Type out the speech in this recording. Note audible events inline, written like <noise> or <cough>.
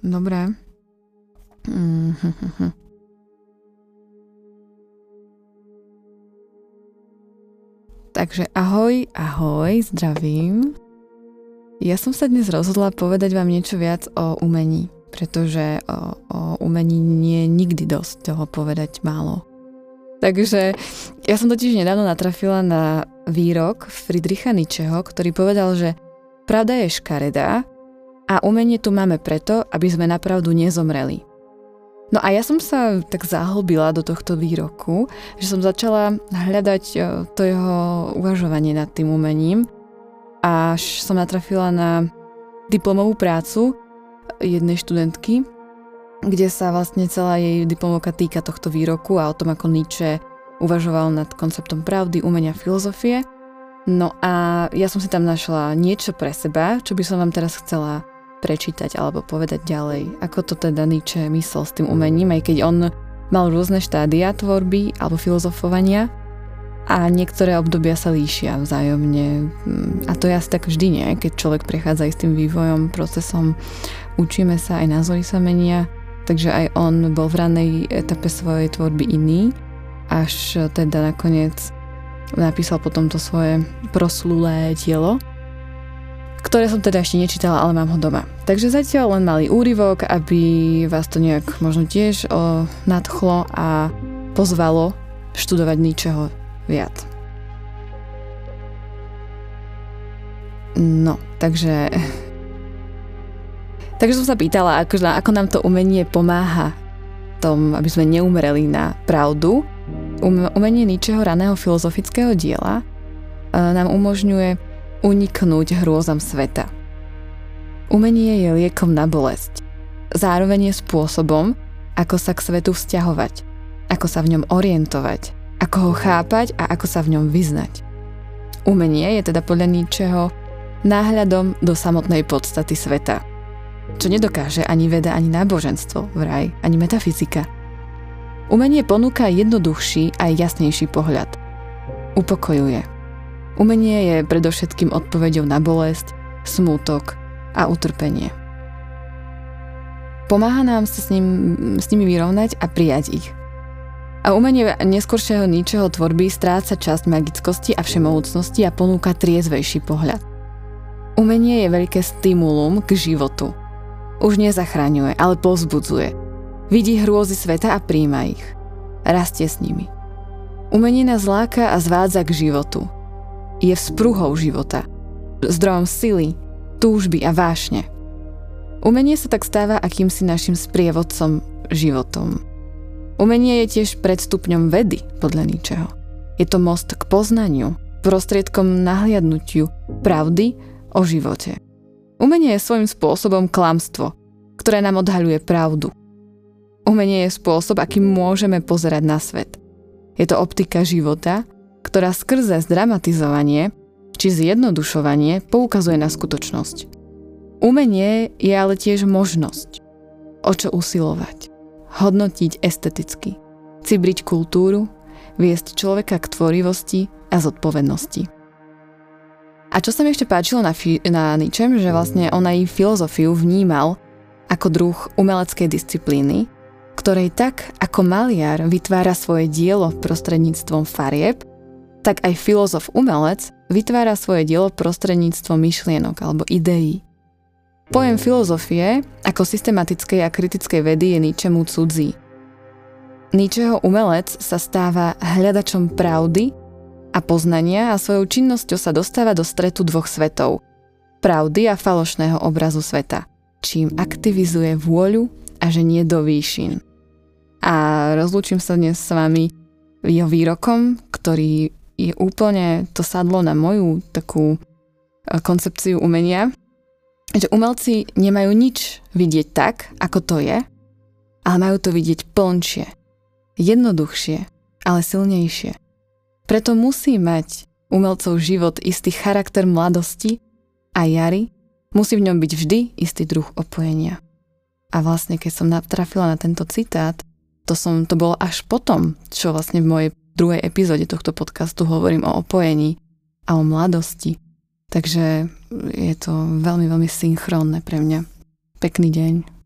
Dobre. Mm-hmm. <laughs> Takže ahoj, ahoj, zdravím. Ja som sa dnes rozhodla povedať vám niečo viac o umení, pretože o, o umení nie je nikdy dosť toho povedať málo. Takže ja som totiž nedávno natrafila na výrok Friedricha Nietzscheho, ktorý povedal, že pravda je škaredá a umenie tu máme preto, aby sme napravdu nezomreli. No a ja som sa tak zahlbila do tohto výroku, že som začala hľadať e, to jeho uvažovanie nad tým umením, až som natrafila na diplomovú prácu jednej študentky, kde sa vlastne celá jej diplomovka týka tohto výroku a o tom, ako Nietzsche uvažoval nad konceptom pravdy, umenia, filozofie. No a ja som si tam našla niečo pre seba, čo by som vám teraz chcela prečítať alebo povedať ďalej, ako to teda Nietzsche myslel s tým umením, aj keď on mal rôzne štádia tvorby alebo filozofovania a niektoré obdobia sa líšia vzájomne. A to je asi tak vždy, nie? Keď človek prechádza aj s tým vývojom, procesom, učíme sa, aj názory sa menia, takže aj on bol v ranej etape svojej tvorby iný, až teda nakoniec napísal potom to svoje proslulé dielo, ktoré som teda ešte nečítala, ale mám ho doma. Takže zatiaľ len malý úryvok, aby vás to nejak možno tiež o, nadchlo a pozvalo študovať ničeho viac. No, takže... <laughs> Takže som sa pýtala, ako, ako nám to umenie pomáha tom, aby sme neumreli na pravdu. Um, umenie ničeho raného filozofického diela nám umožňuje uniknúť hrôzam sveta. Umenie je liekom na bolesť. Zároveň je spôsobom, ako sa k svetu vzťahovať, ako sa v ňom orientovať, ako ho chápať a ako sa v ňom vyznať. Umenie je teda podľa ničeho náhľadom do samotnej podstaty sveta. Čo nedokáže ani veda, ani náboženstvo, vraj, ani metafyzika. Umenie ponúka jednoduchší a jasnejší pohľad. Upokojuje, Umenie je predovšetkým odpoveďou na bolesť, smútok a utrpenie. Pomáha nám sa s, ním, s nimi vyrovnať a prijať ich. A umenie neskôršieho ničeho tvorby stráca časť magickosti a všemohúcnosti a ponúka triezvejší pohľad. Umenie je veľké stimulum k životu. Už nezachraňuje, ale povzbudzuje. Vidí hrôzy sveta a príjma ich. Rastie s nimi. Umenie nás láka a zvádza k životu – je vzpruhou života, zdrojom sily, túžby a vášne. Umenie sa tak stáva akýmsi našim sprievodcom životom. Umenie je tiež predstupňom vedy, podľa ničeho. Je to most k poznaniu, prostriedkom nahliadnutiu pravdy o živote. Umenie je svojím spôsobom klamstvo, ktoré nám odhaľuje pravdu. Umenie je spôsob, akým môžeme pozerať na svet. Je to optika života, ktorá skrze zdramatizovanie či zjednodušovanie poukazuje na skutočnosť. Umenie je ale tiež možnosť, o čo usilovať, hodnotiť esteticky, cibriť kultúru, viesť človeka k tvorivosti a zodpovednosti. A čo sa mi ešte páčilo na, fi- na Ničem, že vlastne on aj filozofiu vnímal ako druh umeleckej disciplíny, ktorej tak ako maliar vytvára svoje dielo prostredníctvom farieb, tak aj filozof umelec vytvára svoje dielo prostredníctvom myšlienok alebo ideí. Pojem filozofie ako systematickej a kritickej vedy je ničemu cudzí. Ničeho umelec sa stáva hľadačom pravdy a poznania a svojou činnosťou sa dostáva do stretu dvoch svetov. Pravdy a falošného obrazu sveta, čím aktivizuje vôľu a ženie do výšin. A rozlúčim sa dnes s vami jeho výrokom, ktorý je úplne to sadlo na moju takú e, koncepciu umenia, že umelci nemajú nič vidieť tak, ako to je, ale majú to vidieť plnšie, jednoduchšie, ale silnejšie. Preto musí mať umelcov život istý charakter mladosti a jary, musí v ňom byť vždy istý druh opojenia. A vlastne, keď som natrafila na tento citát, to, som, to bolo až potom, čo vlastne v mojej druhej epizóde tohto podcastu hovorím o opojení a o mladosti. Takže je to veľmi, veľmi synchrónne pre mňa. Pekný deň.